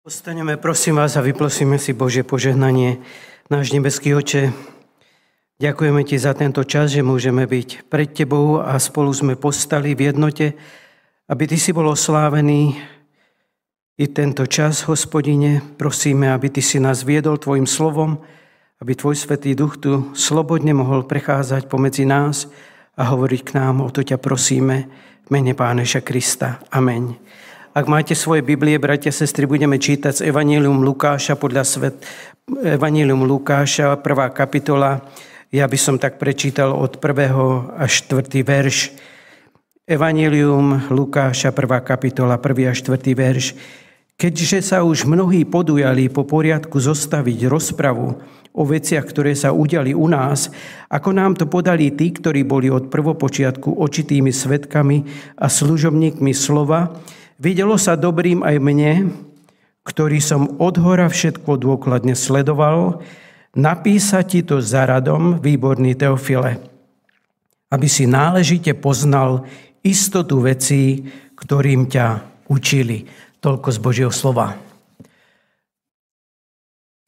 Postaneme, prosím vás, a vyprosíme si Bože požehnanie. Náš nebeský oče, ďakujeme Ti za tento čas, že môžeme byť pred Tebou a spolu sme postali v jednote, aby Ty si bol oslávený i tento čas, hospodine. Prosíme, aby Ty si nás viedol Tvojim slovom, aby Tvoj Svetý Duch tu slobodne mohol prechádzať pomedzi nás a hovoriť k nám. O to ťa prosíme v mene Páneša Krista. Amen. Ak máte svoje Biblie, bratia, sestry, budeme čítať z Evangelium Lukáša podľa svet... Evangelium Lukáša, prvá kapitola. Ja by som tak prečítal od prvého až štvrtý verš. Evangelium Lukáša, prvá kapitola, prvý až štvrtý verš. Keďže sa už mnohí podujali po poriadku zostaviť rozpravu o veciach, ktoré sa udiali u nás, ako nám to podali tí, ktorí boli od prvopočiatku očitými svetkami a služobníkmi slova, Videlo sa dobrým aj mne, ktorý som od hora všetko dôkladne sledoval, napísať ti to za radom, výborný Teofile, aby si náležite poznal istotu vecí, ktorým ťa učili. Toľko z Božieho slova.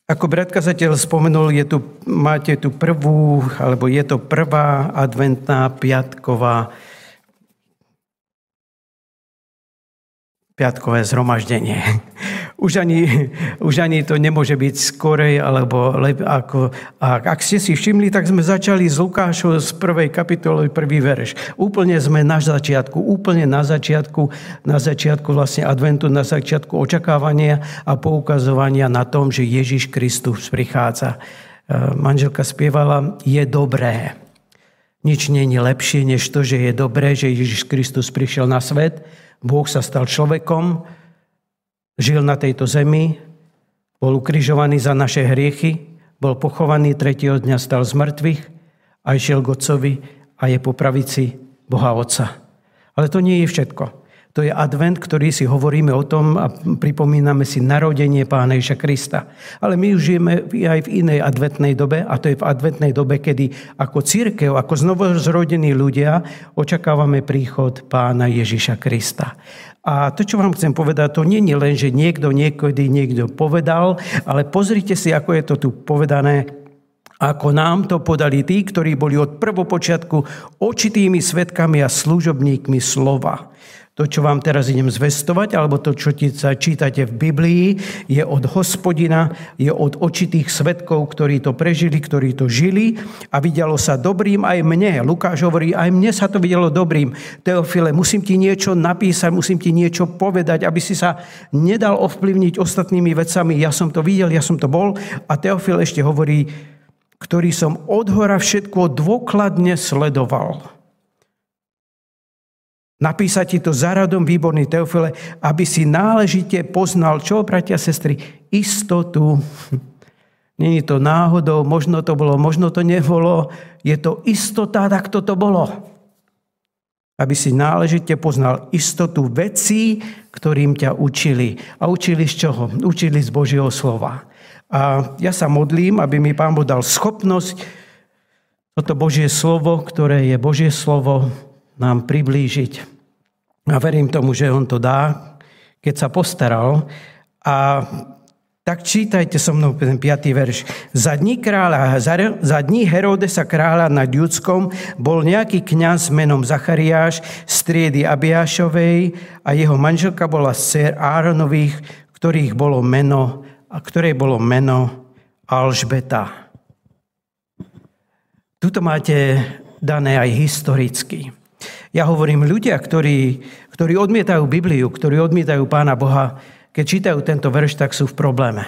Ako brat kazateľ spomenul, je tu, máte tu prvú, alebo je to prvá adventná piatková piatkové zhromaždenie. Už ani, už ani to nemôže byť skorej, alebo ako... A ak ste si všimli, tak sme začali z Lukášu z prvej kapitoly, prvý verš. Úplne sme na začiatku, úplne na začiatku, na začiatku vlastne adventu, na začiatku očakávania a poukazovania na tom, že Ježiš Kristus prichádza. E, manželka spievala, je dobré. Nič je lepšie, než to, že je dobré, že Ježiš Kristus prišiel na svet, Boh sa stal človekom, žil na tejto zemi, bol ukrižovaný za naše hriechy, bol pochovaný, tretieho dňa stal z mŕtvych a išiel k Otcovi a je po pravici Boha Otca. Ale to nie je všetko. To je advent, ktorý si hovoríme o tom a pripomíname si narodenie Pána Ježa Krista. Ale my už žijeme aj v inej adventnej dobe a to je v adventnej dobe, kedy ako církev, ako znovuzrodení ľudia očakávame príchod Pána Ježiša Krista. A to, čo vám chcem povedať, to nie je len, že niekto niekedy niekto povedal, ale pozrite si, ako je to tu povedané ako nám to podali tí, ktorí boli od prvopočiatku očitými svetkami a služobníkmi slova. To, čo vám teraz idem zvestovať, alebo to, čo sa čítate v Biblii, je od hospodina, je od očitých svetkov, ktorí to prežili, ktorí to žili a videlo sa dobrým aj mne. Lukáš hovorí, aj mne sa to videlo dobrým. Teofile, musím ti niečo napísať, musím ti niečo povedať, aby si sa nedal ovplyvniť ostatnými vecami. Ja som to videl, ja som to bol. A Teofil ešte hovorí, ktorý som odhora všetko dôkladne sledoval. Napísať ti to za radom, výborný Teofile, aby si náležite poznal, čo, bratia sestry, istotu. Není to náhodou, možno to bolo, možno to nebolo. Je to istota, tak to bolo. Aby si náležite poznal istotu vecí, ktorým ťa učili. A učili z čoho? Učili z Božieho slova. A ja sa modlím, aby mi Pán Boh dal schopnosť toto Božie slovo, ktoré je Božie slovo, nám priblížiť. A verím tomu, že on to dá, keď sa postaral. A tak čítajte so mnou ten 5. verš. Za dní, kráľa, za, za dní Herodesa kráľa nad Judskom bol nejaký kňaz menom Zachariáš z triedy Abiášovej a jeho manželka bola z Áronových, ktorých bolo meno, a ktoré bolo meno Alžbeta. Tuto máte dané aj historicky. Ja hovorím, ľudia, ktorí, ktorí odmietajú Bibliu, ktorí odmietajú Pána Boha, keď čítajú tento verš, tak sú v probléme.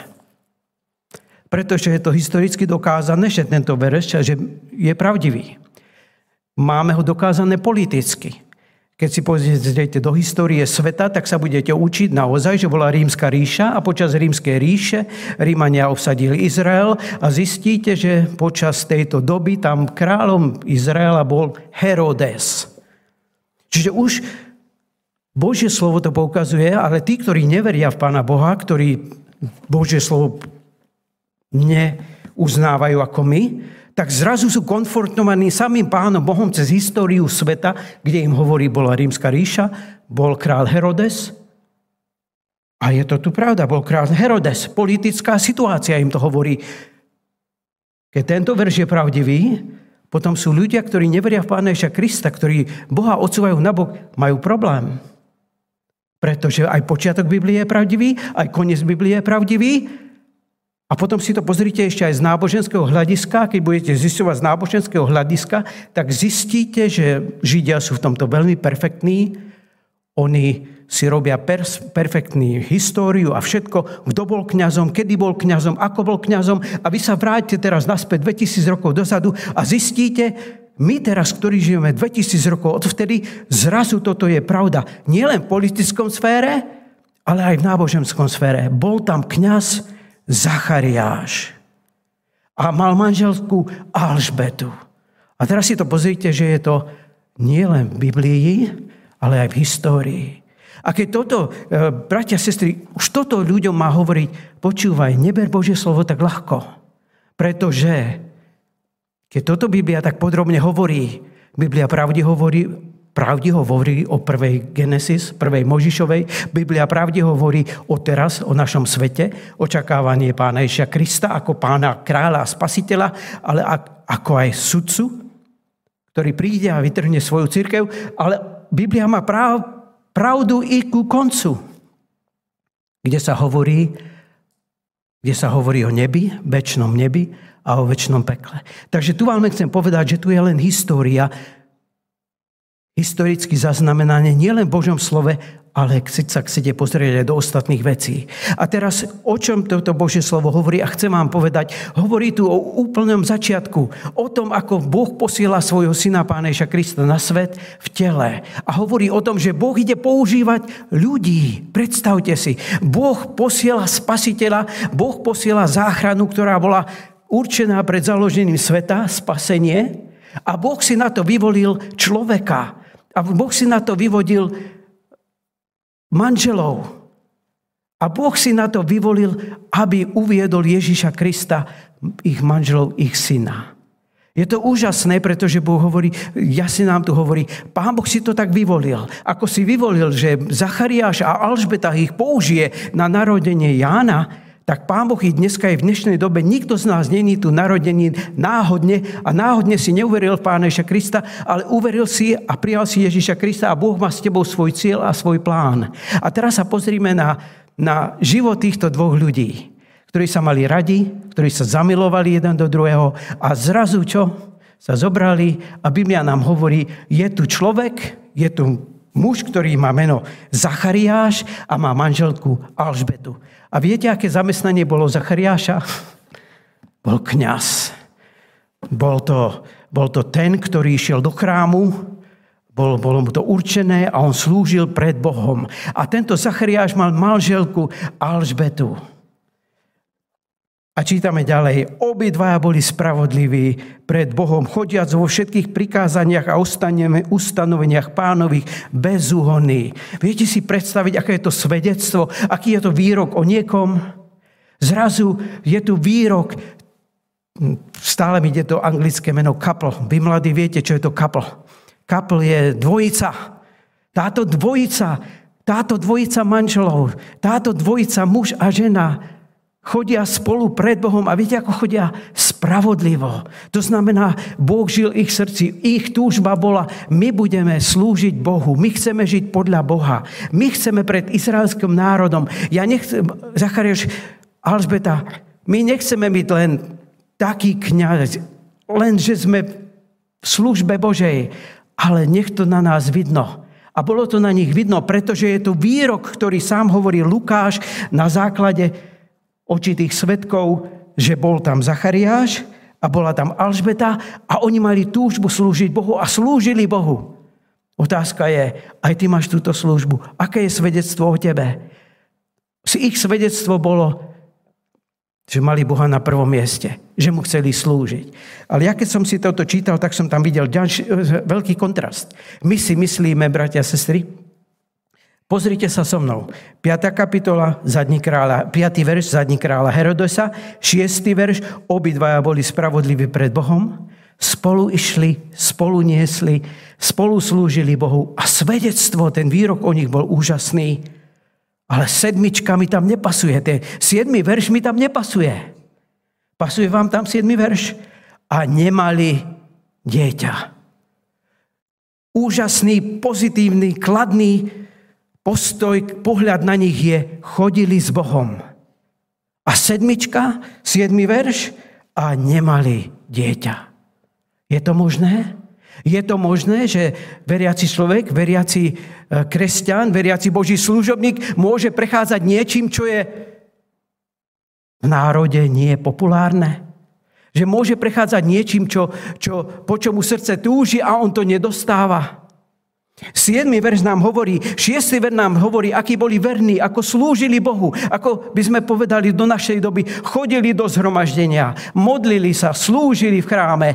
Pretože je to historicky dokázané, že tento verš že je pravdivý. Máme ho dokázané politicky. Keď si pozriete do histórie sveta, tak sa budete učiť naozaj, že bola rímska ríša a počas rímskej ríše Rímania obsadili Izrael a zistíte, že počas tejto doby tam kráľom Izraela bol Herodes. Čiže už Božie slovo to poukazuje, ale tí, ktorí neveria v Pána Boha, ktorí Božie slovo neuznávajú ako my, tak zrazu sú konfrontovaní samým Pánom Bohom cez históriu sveta, kde im hovorí, bola rímska ríša, bol král Herodes. A je to tu pravda, bol krásny Herodes. Politická situácia im to hovorí. Keď tento verš je pravdivý, potom sú ľudia, ktorí neveria v Pána Ježa Krista, ktorí Boha odsúvajú na bok, majú problém. Pretože aj počiatok Biblie je pravdivý, aj koniec Biblie je pravdivý. A potom si to pozrite ešte aj z náboženského hľadiska. Keď budete zistovať z náboženského hľadiska, tak zistíte, že Židia sú v tomto veľmi perfektní. Oni si robia pers- perfektný históriu a všetko, kto bol kňazom, kedy bol kňazom, ako bol kňazom a vy sa vráťte teraz naspäť 2000 rokov dozadu a zistíte, my teraz, ktorí žijeme 2000 rokov odvtedy, zrazu toto je pravda. Nielen v politickom sfére, ale aj v náboženskom sfére. Bol tam kňaz Zachariáš a mal manželku Alžbetu. A teraz si to pozrite, že je to nielen v Biblii, ale aj v histórii. A keď toto, e, bratia, sestry, už toto ľuďom má hovoriť, počúvaj, neber Božie slovo tak ľahko. Pretože keď toto Biblia tak podrobne hovorí, Biblia pravde hovorí, pravde hovorí o prvej Genesis, prvej Možišovej. Biblia pravde hovorí o teraz, o našom svete, očakávanie pána Ježia Krista ako pána kráľa a spasiteľa, ale ako aj sudcu, ktorý príde a vytrhne svoju církev. Ale Biblia má práv, pravdu i ku koncu, kde sa hovorí, kde sa hovorí o nebi, väčšnom nebi a o väčšnom pekle. Takže tu vám chcem povedať, že tu je len história, historicky zaznamenanie nielen v Božom slove, ale keď sa chcete pozrieť aj do ostatných vecí. A teraz, o čom toto Božie slovo hovorí? A chcem vám povedať, hovorí tu o úplnom začiatku, o tom, ako Boh posiela svojho syna Pána Ježa Krista na svet v tele. A hovorí o tom, že Boh ide používať ľudí. Predstavte si, Boh posiela spasiteľa, Boh posiela záchranu, ktorá bola určená pred založením sveta, spasenie. A Boh si na to vyvolil človeka. A Boh si na to vyvodil manželov. A Boh si na to vyvolil, aby uviedol Ježiša Krista, ich manželov, ich syna. Je to úžasné, pretože Boh hovorí, jasne nám tu hovorí, Pán Boh si to tak vyvolil. Ako si vyvolil, že Zachariáš a Alžbeta ich použije na narodenie Jána, tak Pán Boh i dneska je v dnešnej dobe, nikto z nás není tu narodený náhodne a náhodne si neuveril Pána Ježiša Krista, ale uveril si a prijal si Ježiša Krista a Boh má s tebou svoj cieľ a svoj plán. A teraz sa pozrime na, na život týchto dvoch ľudí, ktorí sa mali radi, ktorí sa zamilovali jeden do druhého a zrazu čo? Sa zobrali a Biblia nám hovorí, je tu človek, je tu muž, ktorý má meno Zachariáš a má manželku Alžbetu. A viete, aké zamestnanie bolo Zachariáša? Bol kňaz. Bol to, bol to ten, ktorý išiel do chrámu, bol, bolo mu to určené a on slúžil pred Bohom. A tento Zachariáš mal manželku Alžbetu. A čítame ďalej. Obidvaja boli spravodliví pred Bohom, chodiac vo všetkých prikázaniach a ustanoveniach pánových bezúhonní. Viete si predstaviť, aké je to svedectvo, aký je to výrok o niekom? Zrazu je tu výrok, stále mi ide to anglické meno couple. Vy mladí viete, čo je to couple. Couple je dvojica. Táto dvojica, táto dvojica manželov, táto dvojica muž a žena chodia spolu pred Bohom a viete, ako chodia? Spravodlivo. To znamená, Boh žil ich srdci. Ich túžba bola, my budeme slúžiť Bohu. My chceme žiť podľa Boha. My chceme pred izraelským národom. Ja nechcem, Zachariáš, Alžbeta, my nechceme byť len taký kňaz, len že sme v službe Božej, ale nech to na nás vidno. A bolo to na nich vidno, pretože je to výrok, ktorý sám hovorí Lukáš na základe očitých svetkov, že bol tam Zachariáš a bola tam Alžbeta a oni mali túžbu slúžiť Bohu a slúžili Bohu. Otázka je, aj ty máš túto službu. Aké je svedectvo o tebe? Ich svedectvo bolo, že mali Boha na prvom mieste, že mu chceli slúžiť. Ale ja keď som si toto čítal, tak som tam videl ďalší, veľký kontrast. My si myslíme, bratia a sestry, Pozrite sa so mnou. 5. kapitola, zadní kráľa, 5. verš, zadní kráľa Herodosa, 6. verš, obidvaja boli spravodliví pred Bohom, spolu išli, spolu niesli, spolu slúžili Bohu a svedectvo, ten výrok o nich bol úžasný. Ale sedmička mi tam nepasuje. Ten siedmy verš mi tam nepasuje. Pasuje vám tam siedmy verš? A nemali dieťa. Úžasný, pozitívny, kladný postoj, pohľad na nich je, chodili s Bohom. A sedmička, siedmy verš, a nemali dieťa. Je to možné? Je to možné, že veriaci človek, veriaci e, kresťan, veriaci Boží služobník môže prechádzať niečím, čo je v národe nie populárne? Že môže prechádzať niečím, čo, čo, po čomu srdce túži a on to nedostáva. 7. verš nám hovorí, 6. verš nám hovorí, akí boli verní, ako slúžili Bohu, ako by sme povedali do našej doby, chodili do zhromaždenia, modlili sa, slúžili v chráme,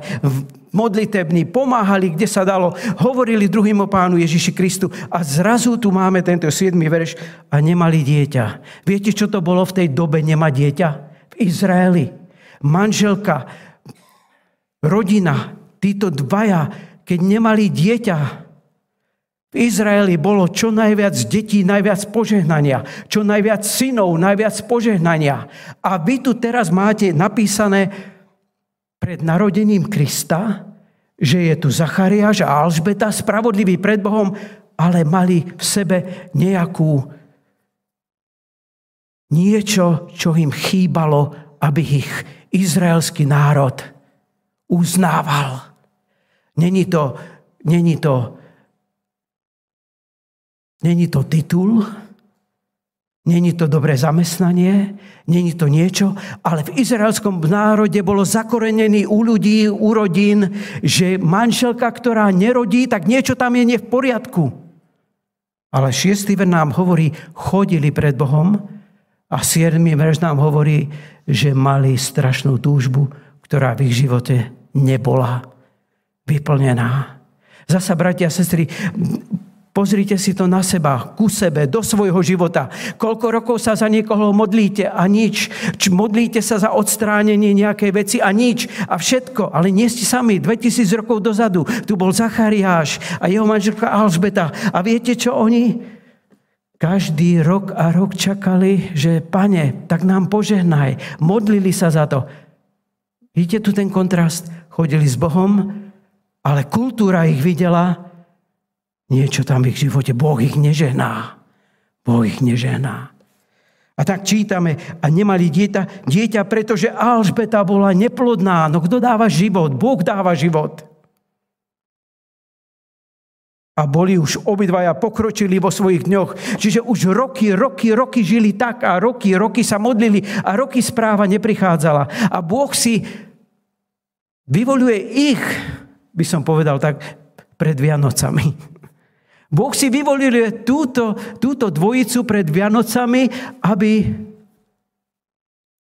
modlitební, pomáhali, kde sa dalo, hovorili druhým o pánu Ježiši Kristu a zrazu tu máme tento 7. verš a nemali dieťa. Viete, čo to bolo v tej dobe nemať dieťa? V Izraeli. Manželka, rodina, títo dvaja, keď nemali dieťa, v Izraeli bolo čo najviac detí, najviac požehnania, čo najviac synov, najviac požehnania. A vy tu teraz máte napísané pred narodením Krista, že je tu Zachariáš a Alžbeta, spravodlivý pred Bohom, ale mali v sebe nejakú niečo, čo im chýbalo, aby ich izraelský národ uznával. Není to, není to Není to titul, není to dobré zamestnanie, není to niečo, ale v izraelskom národe bolo zakorenený u ľudí, u rodín, že manželka, ktorá nerodí, tak niečo tam je nie v poriadku. Ale šiestý ver nám hovorí, chodili pred Bohom a siedmý verš nám hovorí, že mali strašnú túžbu, ktorá v ich živote nebola vyplnená. Zasa, bratia a sestry, Pozrite si to na seba, ku sebe, do svojho života. Koľko rokov sa za niekoho modlíte a nič. Č modlíte sa za odstránenie nejakej veci a nič. A všetko. Ale nie ste sami. 2000 rokov dozadu tu bol Zachariáš a jeho manželka Alžbeta. A viete, čo oni? Každý rok a rok čakali, že pane, tak nám požehnaj. Modlili sa za to. Vidíte tu ten kontrast? Chodili s Bohom, ale kultúra ich videla, Niečo tam v ich živote. Boh ich nežehná. Boh ich nežehná. A tak čítame, a nemali dieťa, dieťa, pretože Alžbeta bola neplodná. No kto dáva život? Boh dáva život. A boli už obidvaja pokročili vo svojich dňoch. Čiže už roky, roky, roky žili tak a roky, roky sa modlili a roky správa neprichádzala. A Boh si vyvoluje ich, by som povedal tak, pred Vianocami. Boh si vyvolil túto, túto dvojicu pred Vianocami, aby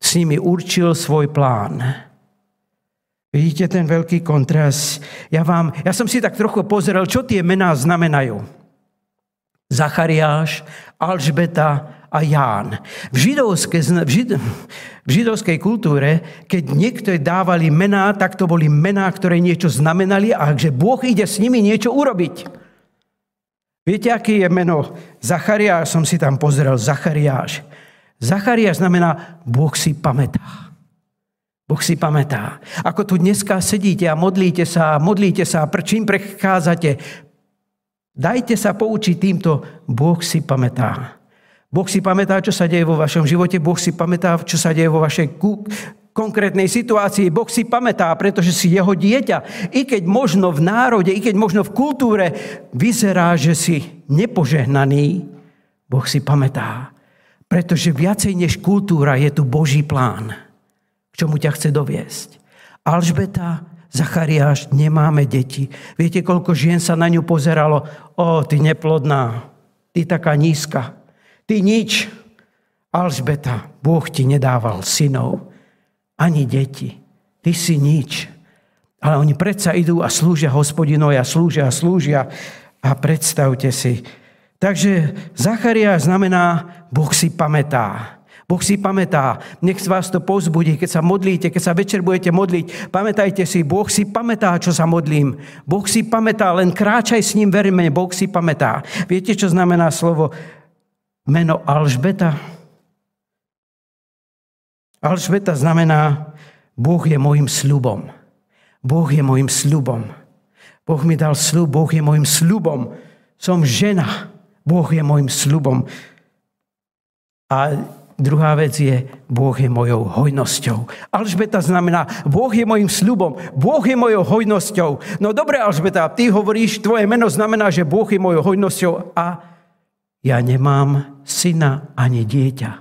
s nimi určil svoj plán. Vidíte ten veľký kontrast? Ja, vám, ja som si tak trochu pozrel, čo tie mená znamenajú. Zachariáš, Alžbeta a Ján. V, židovské, v, žid, v židovskej kultúre, keď niekto dávali mená, tak to boli mená, ktoré niečo znamenali a že Boh ide s nimi niečo urobiť. Viete, aké je meno Zachariáš? Som si tam pozrel. Zachariáš. Zachariáš znamená, Boh si pamätá. Boh si pamätá. Ako tu dneska sedíte a modlíte sa, modlíte sa, čím prechádzate, dajte sa poučiť týmto, Boh si pamätá. Boh si pamätá, čo sa deje vo vašom živote, Boh si pamätá, čo sa deje vo vašej konkrétnej situácii. Boh si pamätá, pretože si jeho dieťa. I keď možno v národe, i keď možno v kultúre vyzerá, že si nepožehnaný, Boh si pamätá. Pretože viacej než kultúra je tu Boží plán, k čomu ťa chce doviesť. Alžbeta, Zachariáš, nemáme deti. Viete, koľko žien sa na ňu pozeralo? O, ty neplodná, ty taká nízka, ty nič. Alžbeta, Boh ti nedával synov ani deti. Ty si nič. Ale oni predsa idú a slúžia hospodinovi a slúžia a slúžia. A predstavte si. Takže Zacharia znamená, Boh si pamätá. Boh si pamätá. Nech vás to pozbudí, keď sa modlíte, keď sa večer budete modliť. Pamätajte si, Boh si pamätá, čo sa modlím. Boh si pamätá, len kráčaj s ním veríme, Boh si pamätá. Viete, čo znamená slovo meno Alžbeta? Alžbeta znamená, Boh je môjim sľubom. Boh je môjim sľubom. Boh mi dal sľub, Boh je môjim sľubom. Som žena, Boh je môjim sľubom. A druhá vec je, Boh je mojou hojnosťou. Alžbeta znamená, Boh je mojim sľubom, Boh je mojou hojnosťou. No dobre, Alžbeta, ty hovoríš, tvoje meno znamená, že Boh je mojou hojnosťou a ja nemám syna ani dieťa.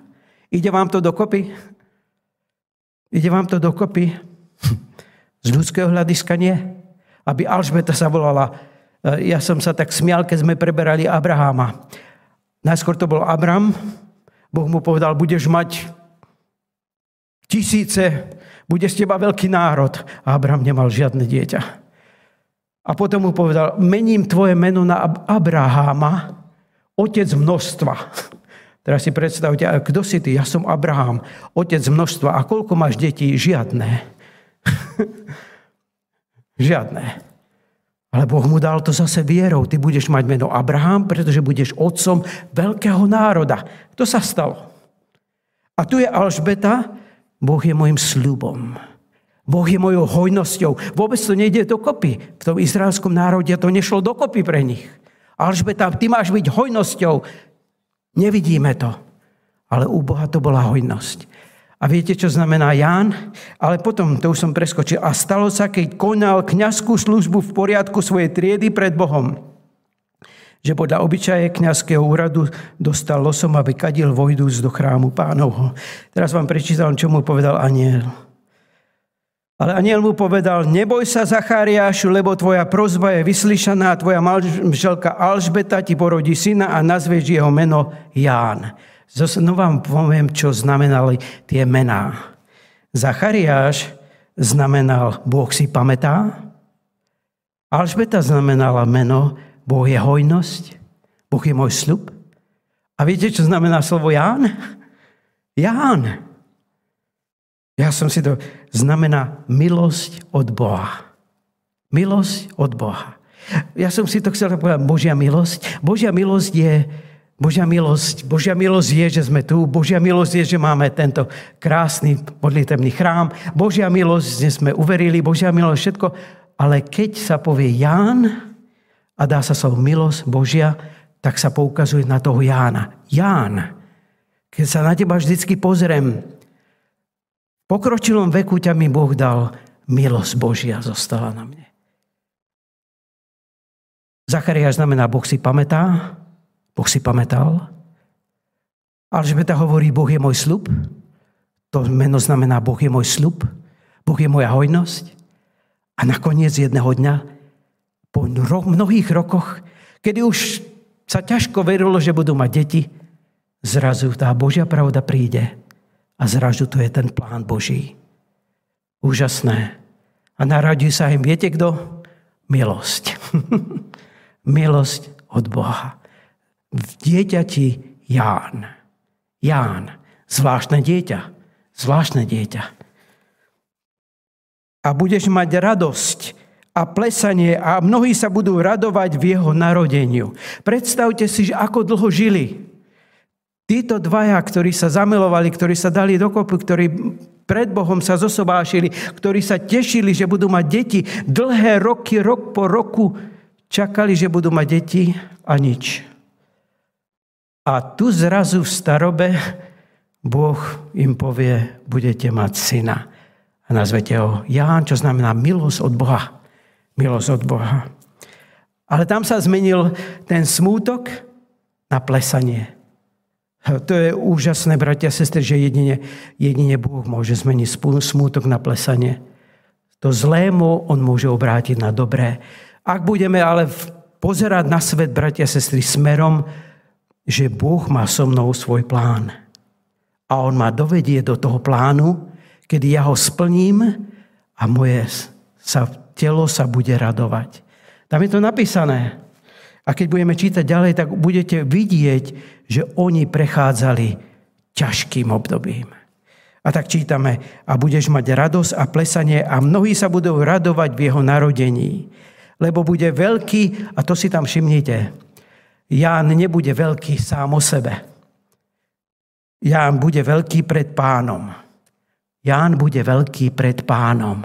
Ide vám to dokopy? Ide vám to dokopy? Z ľudského hľadiska nie. Aby Alžbeta sa volala, e, ja som sa tak smial, keď sme preberali Abraháma. Najskôr to bol Abram, Boh mu povedal, budeš mať tisíce, bude z teba veľký národ. A Abram nemal žiadne dieťa. A potom mu povedal, mením tvoje meno na Abraháma, otec množstva. Teraz si predstavte, kto si ty? Ja som Abraham, otec množstva. A koľko máš detí? Žiadne. Žiadne. Ale Boh mu dal to zase vierou. Ty budeš mať meno Abraham, pretože budeš otcom veľkého národa. To sa stalo. A tu je Alžbeta, Boh je môjim sľubom. Boh je mojou hojnosťou. Vôbec to nejde dokopy. V tom izraelskom národe to nešlo dokopy pre nich. Alžbeta, ty máš byť hojnosťou. Nevidíme to. Ale u Boha to bola hojnosť. A viete, čo znamená Ján? Ale potom, to už som preskočil. A stalo sa, keď konal kňazskú službu v poriadku svojej triedy pred Bohom, že podľa obyčaje kňazského úradu dostal losom, aby kadil vojdúc do chrámu pánovho. Teraz vám prečítam, čo mu povedal aniel. Ale aniel mu povedal, neboj sa, Zachariášu, lebo tvoja prozba je vyslyšaná, tvoja manželka Alžbeta ti porodí syna a nazveš jeho meno Ján. Znovu vám poviem, čo znamenali tie mená. Zachariáš znamenal Boh si pamätá. Alžbeta znamenala meno Boh je hojnosť, Boh je môj slub. A viete, čo znamená slovo Ján? Ján. Ja som si to... Znamená milosť od Boha. Milosť od Boha. Ja som si to chcel povedať, Božia milosť. Božia milosť je, Božia milosť, Božia milosť je, že sme tu. Božia milosť je, že máme tento krásny modlitebný chrám. Božia milosť, že sme uverili. Božia milosť, všetko. Ale keď sa povie Ján a dá sa slovo milosť Božia, tak sa poukazuje na toho Jána. Ján. Keď sa na teba vždycky pozriem, pokročilom veku ťa mi Boh dal, milosť Božia zostala na mne. Zachariáš znamená, Boh si pamätá, Boh si pamätal. Alžbeta hovorí, Boh je môj slub. To meno znamená, Boh je môj slub. Boh je moja hojnosť. A nakoniec jedného dňa, po mnohých rokoch, kedy už sa ťažko verilo, že budú mať deti, zrazu tá Božia pravda príde a zrazu to je ten plán Boží. Úžasné. A narodí sa im, viete kto? Milosť. Milosť od Boha. V dieťati Ján. Ján. Zvláštne dieťa. Zvláštne dieťa. A budeš mať radosť a plesanie a mnohí sa budú radovať v jeho narodeniu. Predstavte si, že ako dlho žili. Títo dvaja, ktorí sa zamilovali, ktorí sa dali dokopy, ktorí pred Bohom sa zosobášili, ktorí sa tešili, že budú mať deti, dlhé roky, rok po roku čakali, že budú mať deti a nič. A tu zrazu v starobe Boh im povie, budete mať syna. A nazvete ho Ján, čo znamená milosť od Boha. Milosť od Boha. Ale tam sa zmenil ten smútok na plesanie. To je úžasné, bratia a sestry, že jedine, jedine Boh môže zmeniť smútok na plesanie. To zlému on môže obrátiť na dobré. Ak budeme ale pozerať na svet, bratia a sestry, smerom, že Boh má so mnou svoj plán. A on ma dovedie do toho plánu, kedy ja ho splním a moje sa, telo sa bude radovať. Tam je to napísané. A keď budeme čítať ďalej, tak budete vidieť, že oni prechádzali ťažkým obdobím. A tak čítame, a budeš mať radosť a plesanie a mnohí sa budú radovať v jeho narodení. Lebo bude veľký, a to si tam všimnite, Ján nebude veľký sám o sebe. Ján bude veľký pred pánom. Ján bude veľký pred pánom.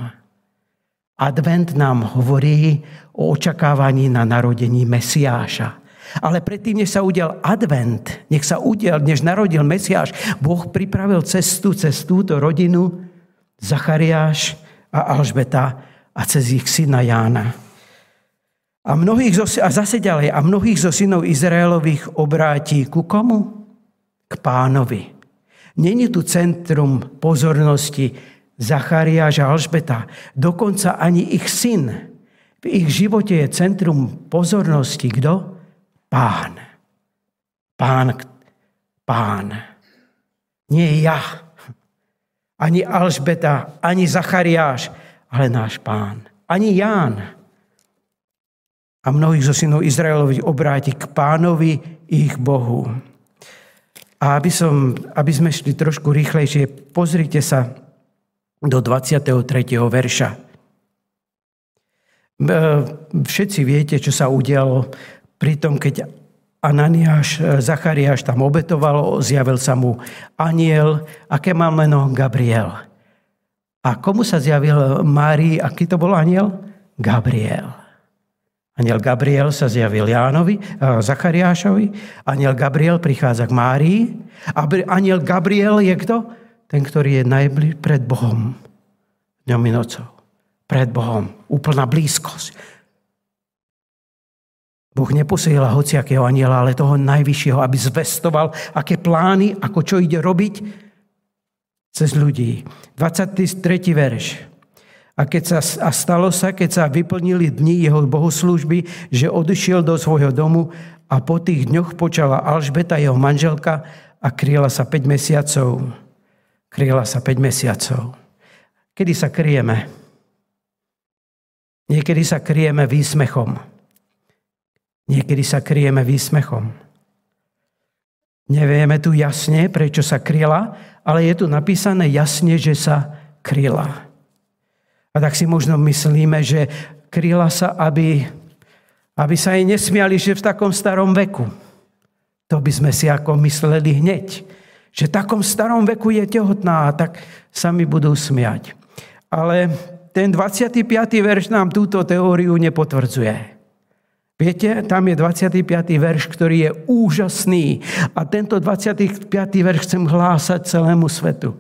Advent nám hovorí o očakávaní na narodení Mesiáša. Ale predtým, než sa udial advent, nech sa udial, než narodil Mesiáš, Boh pripravil cestu cez túto rodinu, Zachariáš a Alžbeta a cez ich syna Jána. A, mnohých zo, a zase ďalej, a mnohých zo synov Izraelových obráti ku komu? K pánovi. Není tu centrum pozornosti Zachariáš a Alžbeta. Dokonca ani ich syn. V ich živote je centrum pozornosti kto? Pán. Pán. Pán. Nie ja. Ani Alžbeta, ani Zachariáš, ale náš pán. Ani Ján a mnohých zo synov Izraelových obráti k pánovi ich Bohu. A aby, som, aby sme šli trošku rýchlejšie, pozrite sa do 23. verša. Všetci viete, čo sa udialo pri tom, keď Ananiáš, Zachariáš tam obetoval, zjavil sa mu aniel, aké má meno? Gabriel. A komu sa zjavil Márii, aký to bol aniel? Gabriel. Aniel Gabriel sa zjavil Jánovi, Zachariášovi. Aniel Gabriel prichádza k Márii. A aniel Gabriel je kto? Ten, ktorý je najbliž pred Bohom. Dňom i nocou. Pred Bohom. Úplná blízkosť. Boh neposiela hociakého aniela, ale toho najvyššieho, aby zvestoval, aké plány, ako čo ide robiť cez ľudí. 23. verš. A, keď sa, a stalo sa, keď sa vyplnili dni jeho bohoslužby, že odišiel do svojho domu a po tých dňoch počala Alžbeta, jeho manželka, a kryla sa 5 mesiacov. Kryla sa 5 mesiacov. Kedy sa kryjeme? Niekedy sa kryjeme výsmechom. Niekedy sa kryjeme výsmechom. Nevieme tu jasne, prečo sa kryla, ale je tu napísané jasne, že sa kryla. A tak si možno myslíme, že kryla sa, aby, aby sa jej nesmiali, že v takom starom veku. To by sme si ako mysleli hneď. Že v takom starom veku je tehotná tak sa mi budú smiať. Ale ten 25. verš nám túto teóriu nepotvrdzuje. Viete, tam je 25. verš, ktorý je úžasný. A tento 25. verš chcem hlásať celému svetu.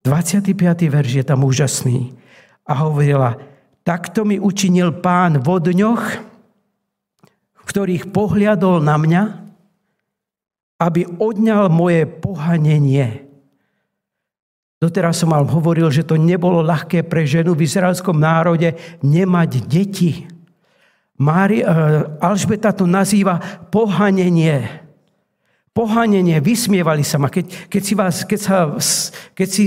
25. verš je tam úžasný a hovorila, takto mi učinil pán vo dňoch, v ktorých pohľadol na mňa, aby odňal moje pohanenie. Doteraz som vám hovoril, že to nebolo ľahké pre ženu v izraelskom národe nemať deti. Mári, eh, Alžbeta to nazýva pohanenie pohanenie, vysmievali sa ma. Keď, keď, si vás, keď, sa, keď, si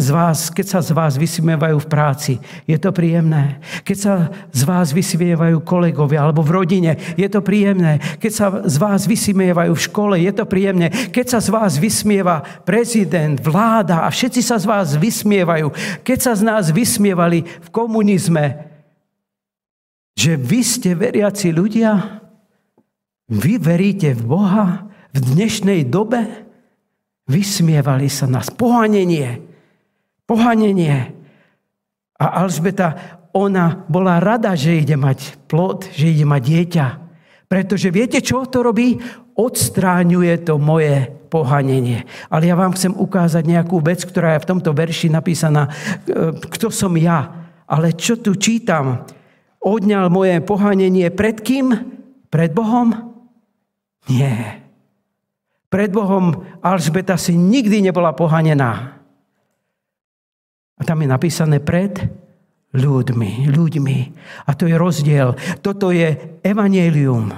z vás, keď sa z vás vysmievajú v práci, je to príjemné. Keď sa z vás vysmievajú kolegovia alebo v rodine, je to príjemné. Keď sa z vás vysmievajú v škole, je to príjemné. Keď sa z vás vysmieva prezident, vláda a všetci sa z vás vysmievajú. Keď sa z nás vysmievali v komunizme, že vy ste veriaci ľudia, vy veríte v Boha, v dnešnej dobe vysmievali sa nás. Pohanenie. Pohanenie. A Alžbeta, ona bola rada, že ide mať plod, že ide mať dieťa. Pretože viete, čo to robí? Odstráňuje to moje pohanenie. Ale ja vám chcem ukázať nejakú vec, ktorá je v tomto verši napísaná. E, kto som ja? Ale čo tu čítam? Odňal moje pohanenie pred kým? Pred Bohom? Nie. Pred Bohom Alžbeta si nikdy nebola pohanená. A tam je napísané pred ľuďmi, ľuďmi. A to je rozdiel. Toto je evanielium.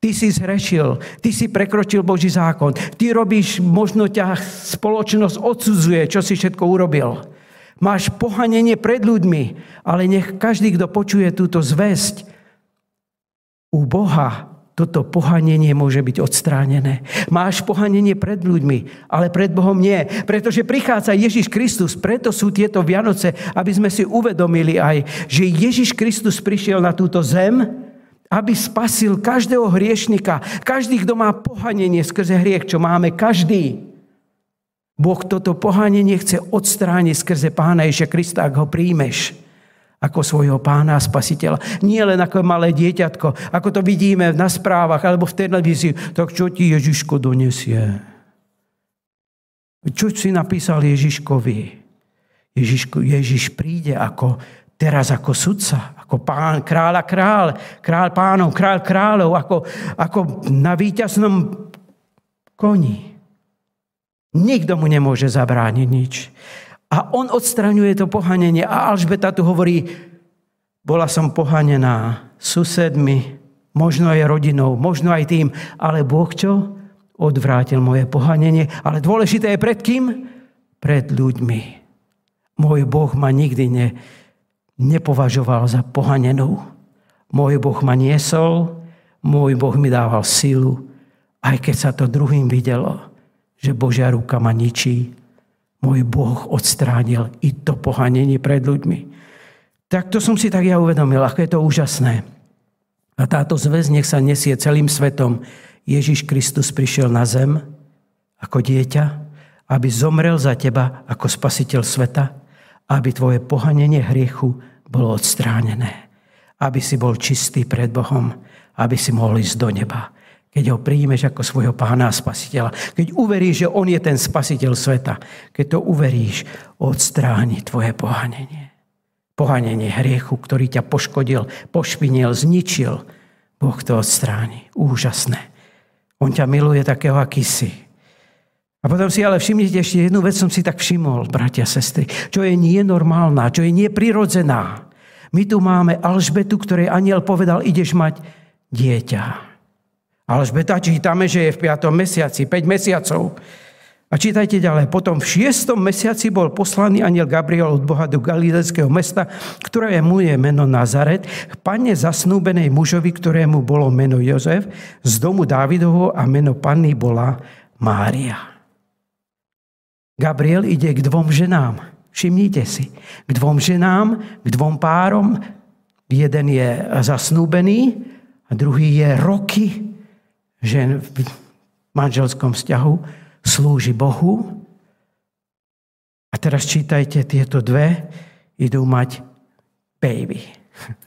Ty si zhrešil, ty si prekročil Boží zákon, ty robíš, možno ťa spoločnosť odsudzuje, čo si všetko urobil. Máš pohanenie pred ľuďmi, ale nech každý, kto počuje túto zväzť, u Boha toto pohanenie môže byť odstránené. Máš pohanenie pred ľuďmi, ale pred Bohom nie. Pretože prichádza Ježiš Kristus, preto sú tieto Vianoce, aby sme si uvedomili aj, že Ježiš Kristus prišiel na túto zem, aby spasil každého hriešnika, každý, kto má pohanenie skrze hriech, čo máme každý. Boh toto pohanenie chce odstrániť skrze pána Ježiša Krista, ak ho príjmeš ako svojho pána a spasiteľa. Nie len ako malé dieťatko, ako to vidíme na správach alebo v televízii, tak čo ti Ježiško donesie? Čo si napísal Ježiškovi? Ježiško, Ježiš príde ako, teraz ako sudca, ako pán, kráľa kráľ, kráľ pánov, kráľ kráľov, ako, ako na víťaznom koni. Nikto mu nemôže zabrániť nič. A on odstraňuje to pohanenie. A Alžbeta tu hovorí, bola som pohanená susedmi, možno aj rodinou, možno aj tým, ale Boh čo? Odvrátil moje pohanenie. Ale dôležité je pred kým? Pred ľuďmi. Môj Boh ma nikdy ne, nepovažoval za pohanenú. Môj Boh ma niesol, môj Boh mi dával silu, aj keď sa to druhým videlo že Božia ruka ma ničí. Môj Boh odstránil i to pohanenie pred ľuďmi. Tak to som si tak ja uvedomil, ako je to úžasné. A táto zväz nech sa nesie celým svetom. Ježiš Kristus prišiel na zem ako dieťa, aby zomrel za teba ako spasiteľ sveta, aby tvoje pohanenie hriechu bolo odstránené. Aby si bol čistý pred Bohom, aby si mohol ísť do neba keď ho príjmeš ako svojho pána a spasiteľa. Keď uveríš, že on je ten spasiteľ sveta. Keď to uveríš, odstráni tvoje pohanenie. Pohanenie hriechu, ktorý ťa poškodil, pošpinil, zničil. Boh to odstráni. Úžasné. On ťa miluje takého, aký si. A potom si ale všimnite ešte jednu vec, som si tak všimol, bratia sestry, čo je normálna, čo je neprirodzená. My tu máme Alžbetu, ktorej aniel povedal, ideš mať dieťa. Alžbeta čítame, že je v 5. mesiaci, 5 mesiacov. A čítajte ďalej. Potom v 6. mesiaci bol poslaný aniel Gabriel od Boha do Galileckého mesta, ktoré mu je meno Nazaret, k panne zasnúbenej mužovi, ktorému bolo meno Jozef, z domu Dávidovho a meno panny bola Mária. Gabriel ide k dvom ženám. Všimnite si. K dvom ženám, k dvom párom. Jeden je zasnúbený a druhý je roky že v manželskom vzťahu slúži Bohu. A teraz čítajte, tieto dve idú mať baby.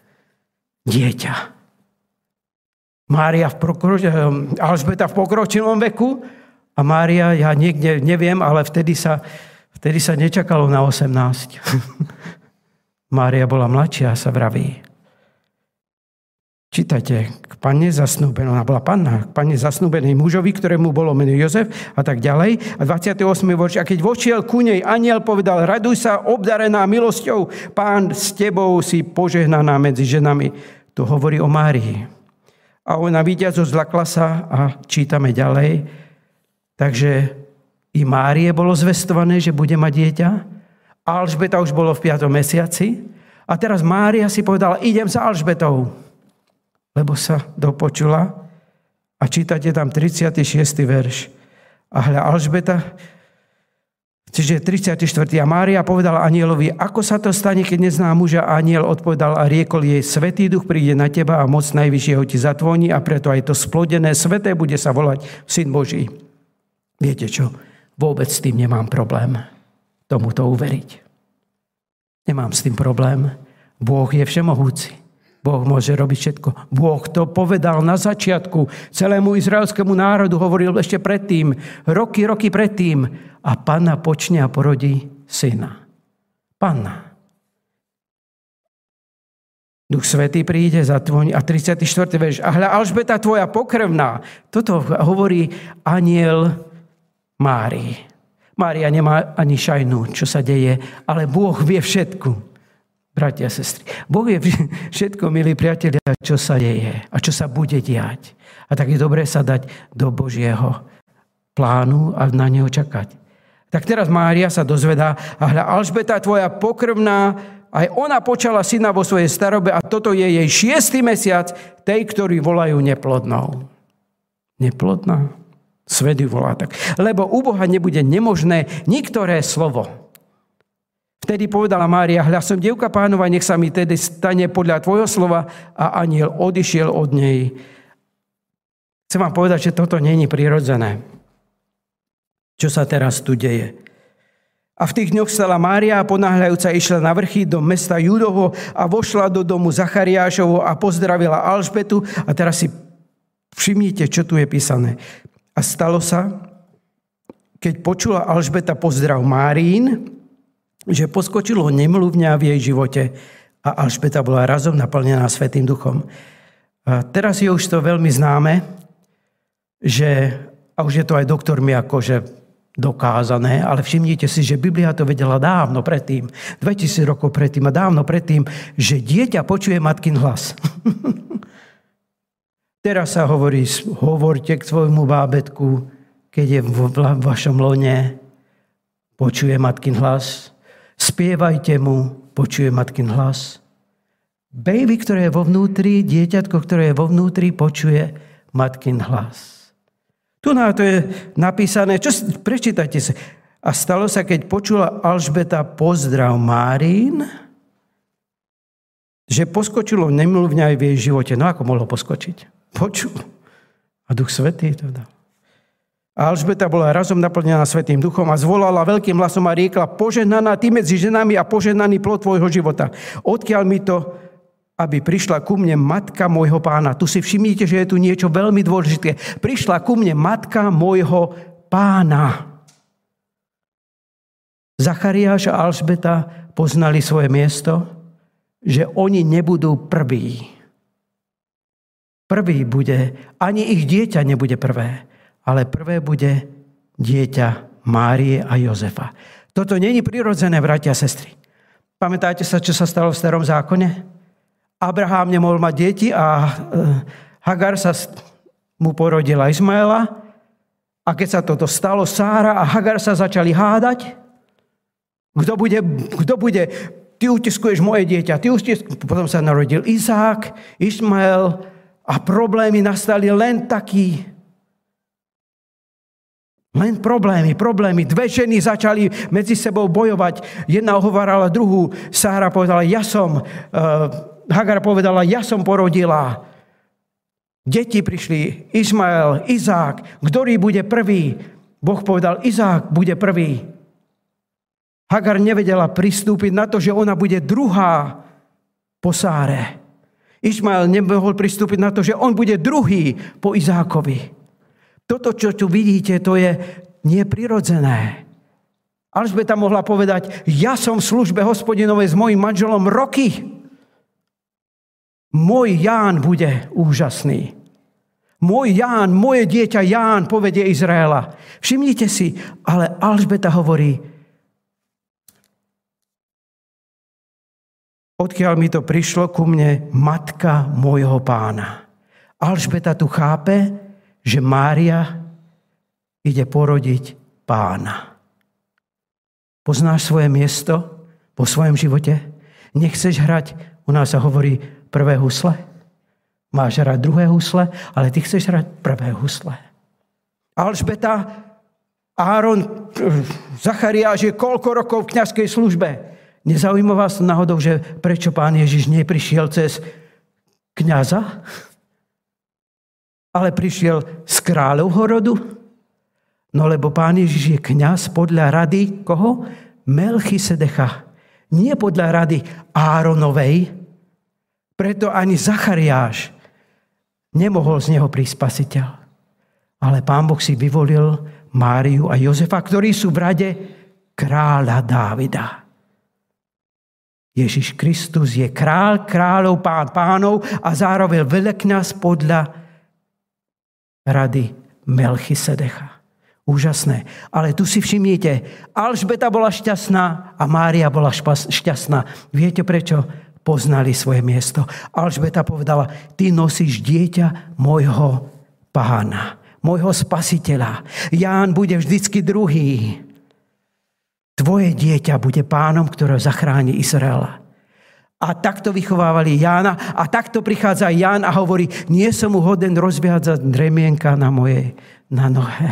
Dieťa. Mária v pokroč- Alžbeta v pokročilom veku a Mária, ja niekde neviem, ale vtedy sa, vtedy sa nečakalo na 18. Mária bola mladšia, sa vraví. Čítajte, k panne zasnúbenej, ona bola panna, k panne zasnúbenej mužovi, ktorému bolo meno Jozef a tak ďalej. A 28. verš, a keď vošiel ku nej, aniel povedal, raduj sa, obdarená milosťou, pán s tebou si požehnaná medzi ženami. To hovorí o Márii. A ona zo zlakla sa a čítame ďalej. Takže i Márie bolo zvestované, že bude mať dieťa. Alžbeta už bolo v 5. mesiaci. A teraz Mária si povedala, idem za Alžbetou lebo sa dopočula. A čítate tam 36. verš. A hľa Alžbeta, čiže 34. A Mária povedala anielovi, ako sa to stane, keď nezná muža. A aniel odpovedal a riekol jej, Svetý duch príde na teba a moc najvyššieho ti zatvoní a preto aj to splodené sveté bude sa volať Syn Boží. Viete čo? Vôbec s tým nemám problém tomuto uveriť. Nemám s tým problém. Boh je všemohúci. Boh môže robiť všetko. Boh to povedal na začiatku celému izraelskému národu, hovoril ešte predtým, roky, roky predtým. A panna počne a porodí syna. Panna. Duch Svetý príde za tvoj... A 34. verš. A hľa Alžbeta tvoja pokrvná. Toto hovorí aniel Mári. Mária nemá ani šajnu, čo sa deje, ale Boh vie všetku bratia a sestry. Boh je všetko, milí priatelia, čo sa deje a čo sa bude diať. A tak je dobré sa dať do Božieho plánu a na neho čakať. Tak teraz Mária sa dozvedá, a hľa Alžbeta, tvoja pokrvná, aj ona počala syna vo svojej starobe a toto je jej šiestý mesiac, tej, ktorý volajú neplodnou. Neplodná? Svet volá tak. Lebo u Boha nebude nemožné niktoré slovo. Vtedy povedala Mária, hľa som devka pánova, nech sa mi tedy stane podľa tvojho slova a aniel odišiel od nej. Chcem vám povedať, že toto není prirodzené. čo sa teraz tu deje. A v tých dňoch stala Mária a ponáhľajúca išla na vrchy do mesta Judovo a vošla do domu Zachariášovo a pozdravila Alžbetu. A teraz si všimnite, čo tu je písané. A stalo sa, keď počula Alžbeta pozdrav Márín, že poskočilo nemluvňa v jej živote a Alžbeta bola razom naplnená Svetým duchom. A teraz je už to veľmi známe, že, a už je to aj doktormi akože dokázané, ale všimnite si, že Biblia to vedela dávno predtým, 2000 rokov predtým a dávno predtým, že dieťa počuje matkin hlas. Teraz sa hovorí, hovorte k svojmu bábetku, keď je v vašom lone, počuje matkin hlas. Spievajte mu, počuje matkin hlas. Baby, ktoré je vo vnútri, dieťatko, ktoré je vo vnútri, počuje matkin hlas. Tu na to je napísané, čo, prečítajte sa. A stalo sa, keď počula Alžbeta pozdrav Márín, že poskočilo nemluvňa aj v jej živote. No ako mohlo poskočiť? Počul. A Duch Svetý to dal. A Alžbeta bola razom naplnená Svetým duchom a zvolala veľkým hlasom a riekla, poženaná ty medzi ženami a poženaný plod tvojho života. Odkiaľ mi to aby prišla ku mne matka môjho pána. Tu si všimnite, že je tu niečo veľmi dôležité. Prišla ku mne matka môjho pána. Zachariáš a Alžbeta poznali svoje miesto, že oni nebudú prví. Prvý bude, ani ich dieťa nebude prvé, ale prvé bude dieťa Márie a Jozefa. Toto není prirodzené, bratia a sestry. Pamätáte sa, čo sa stalo v starom zákone? Abraham nemohol mať deti a e, Hagar sa mu porodila Izmaela. A keď sa toto stalo, Sára a Hagar sa začali hádať. Kto bude, kto bude ty utiskuješ moje dieťa, ty utiskuješ. Potom sa narodil Izák, Ismael a problémy nastali len taký. Len problémy, problémy. Dve ženy začali medzi sebou bojovať. Jedna ohovarala druhú. Sára povedala, ja som. Uh, Hagar povedala, ja som porodila. Deti prišli, Izmael, Izák, ktorý bude prvý? Boh povedal, Izák bude prvý. Hagar nevedela pristúpiť na to, že ona bude druhá po Sáre. Ismael nemohol pristúpiť na to, že on bude druhý po Izákovi. Toto, čo tu vidíte, to je neprirodzené. Alžbeta mohla povedať, ja som v službe hospodinovej s mojim manželom roky. Môj Ján bude úžasný. Môj Ján, moje dieťa Ján povedie Izraela. Všimnite si, ale Alžbeta hovorí, odkiaľ mi to prišlo ku mne, matka môjho pána. Alžbeta tu chápe, že Mária ide porodiť pána. Poznáš svoje miesto po svojom živote? Nechceš hrať, u nás sa hovorí, prvé husle. Máš hrať druhé husle, ale ty chceš hrať prvé husle. Alžbeta, Áron, Zachariáš je koľko rokov v kniazkej službe. Nezaujíma vás náhodou, že prečo pán Ježiš neprišiel cez kniaza, ale prišiel z kráľovho rodu? No lebo pán Ježiš je kňaz podľa rady koho? Melchisedecha. Nie podľa rady Áronovej, preto ani Zachariáš nemohol z neho prísť spasiteľ. Ale pán Boh si vyvolil Máriu a Jozefa, ktorí sú v rade kráľa Dávida. Ježiš Kristus je král kráľov, pán pánov a zároveň veľkňaz podľa rady Melchisedecha. Úžasné. Ale tu si všimnite, Alžbeta bola šťastná a Mária bola šťastná. Viete prečo? poznali svoje miesto. Alžbeta povedala, ty nosíš dieťa môjho pána, môjho spasiteľa. Ján bude vždycky druhý. Tvoje dieťa bude pánom, ktoré zachráni Izraela. A takto vychovávali Jána a takto prichádza Ján a hovorí, nie som mu hoden rozviazať dremienka na moje na nohe.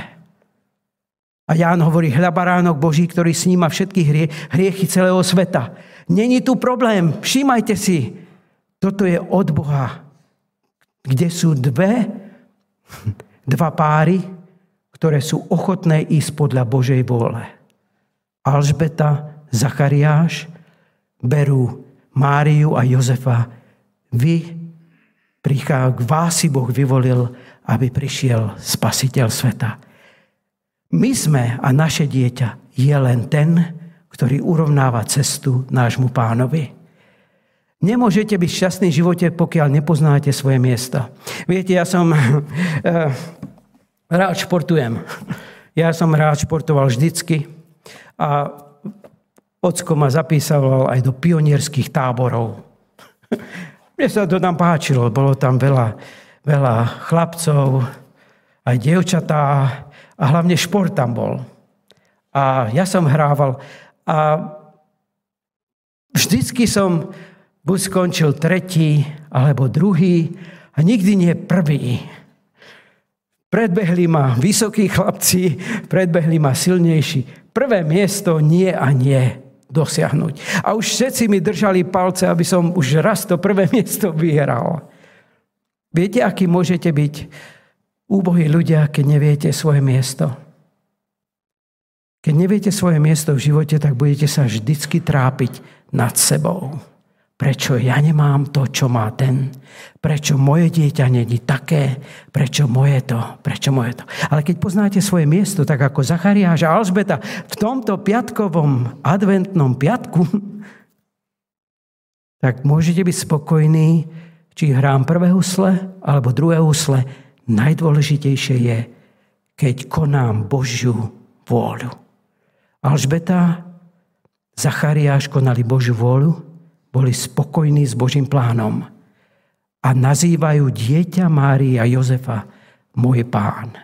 A Ján hovorí, hľa baránok Boží, ktorý sníma všetky hrie, hriechy celého sveta. Není tu problém, všímajte si. Toto je od Boha, kde sú dve, dva páry, ktoré sú ochotné ísť podľa Božej vôle. Alžbeta, Zachariáš berú Máriu a Jozefa. Vy, k vás si Boh vyvolil, aby prišiel spasiteľ sveta. My sme a naše dieťa je len ten, ktorý urovnáva cestu nášmu pánovi. Nemôžete byť šťastný v živote, pokiaľ nepoznáte svoje miesto. Viete, ja som eh, rád športujem. Ja som rád športoval vždycky a ocko ma zapísal aj do pionierských táborov. Mne sa to tam páčilo, bolo tam veľa, veľa chlapcov, aj dievčatá a hlavne šport tam bol. A ja som hrával a vždycky som buď skončil tretí, alebo druhý a nikdy nie prvý. Predbehli ma vysokí chlapci, predbehli ma silnejší. Prvé miesto nie a nie dosiahnuť. A už všetci mi držali palce, aby som už raz to prvé miesto vyhral. Viete, aký môžete byť úbohí ľudia, keď neviete svoje miesto? Keď neviete svoje miesto v živote, tak budete sa vždycky trápiť nad sebou. Prečo ja nemám to, čo má ten? Prečo moje dieťa není také? Prečo moje to? Prečo moje to? Ale keď poznáte svoje miesto, tak ako Zachariáš a Alžbeta v tomto piatkovom adventnom piatku, tak môžete byť spokojní, či hrám prvé husle alebo druhé husle. Najdôležitejšie je, keď konám Božiu vôľu. Alžbeta, Zachariáš konali Božiu vôľu, boli spokojní s Božím plánom a nazývajú dieťa Mária Jozefa môj pán.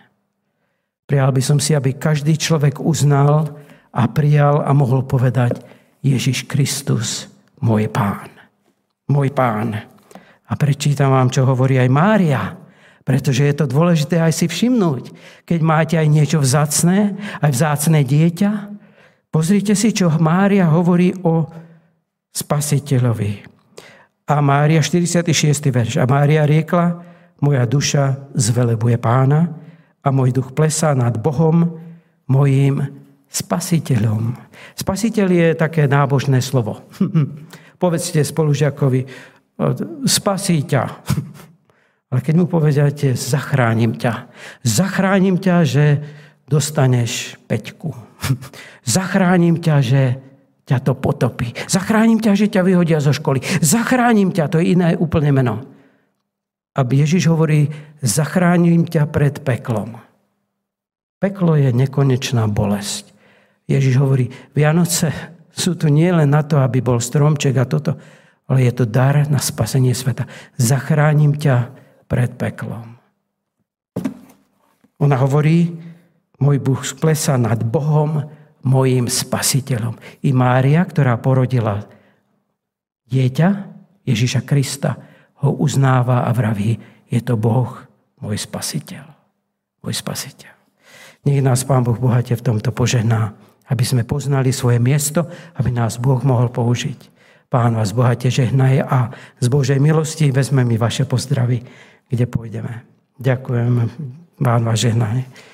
Prijal by som si, aby každý človek uznal a prijal a mohol povedať Ježiš Kristus, môj pán. Môj pán. A prečítam vám, čo hovorí aj Mária, pretože je to dôležité aj si všimnúť. Keď máte aj niečo vzácné, aj vzácné dieťa, pozrite si, čo Mária hovorí o spasiteľovi. A Mária, 46. verš. A Mária riekla, moja duša zvelebuje pána a môj duch plesá nad Bohom, mojím spasiteľom. Spasiteľ je také nábožné slovo. Povedzte spolužiakovi, spasí ťa. Ale keď mu povedáte, zachránim ťa. Zachránim ťa, že dostaneš peťku. Zachránim ťa, že ťa to potopí. Zachránim ťa, že ťa vyhodia zo školy. Zachránim ťa, to je iné úplne meno. A Ježiš hovorí, zachránim ťa pred peklom. Peklo je nekonečná bolesť. Ježiš hovorí, Vianoce sú tu nie na to, aby bol stromček a toto, ale je to dar na spasenie sveta. Zachránim ťa pred peklom. Ona hovorí, môj Boh splesa nad Bohom, mojim spasiteľom. I Mária, ktorá porodila dieťa Ježiša Krista, ho uznáva a vraví, je to Boh, môj spasiteľ. Môj spasiteľ. Nech nás Pán Boh bohate v tomto požehná, aby sme poznali svoje miesto, aby nás Boh mohol použiť. Pán vás bohate žehnaj a z Božej milosti vezme mi vaše pozdravy, kde pôjdeme. Ďakujem, Pán vás žehnaj.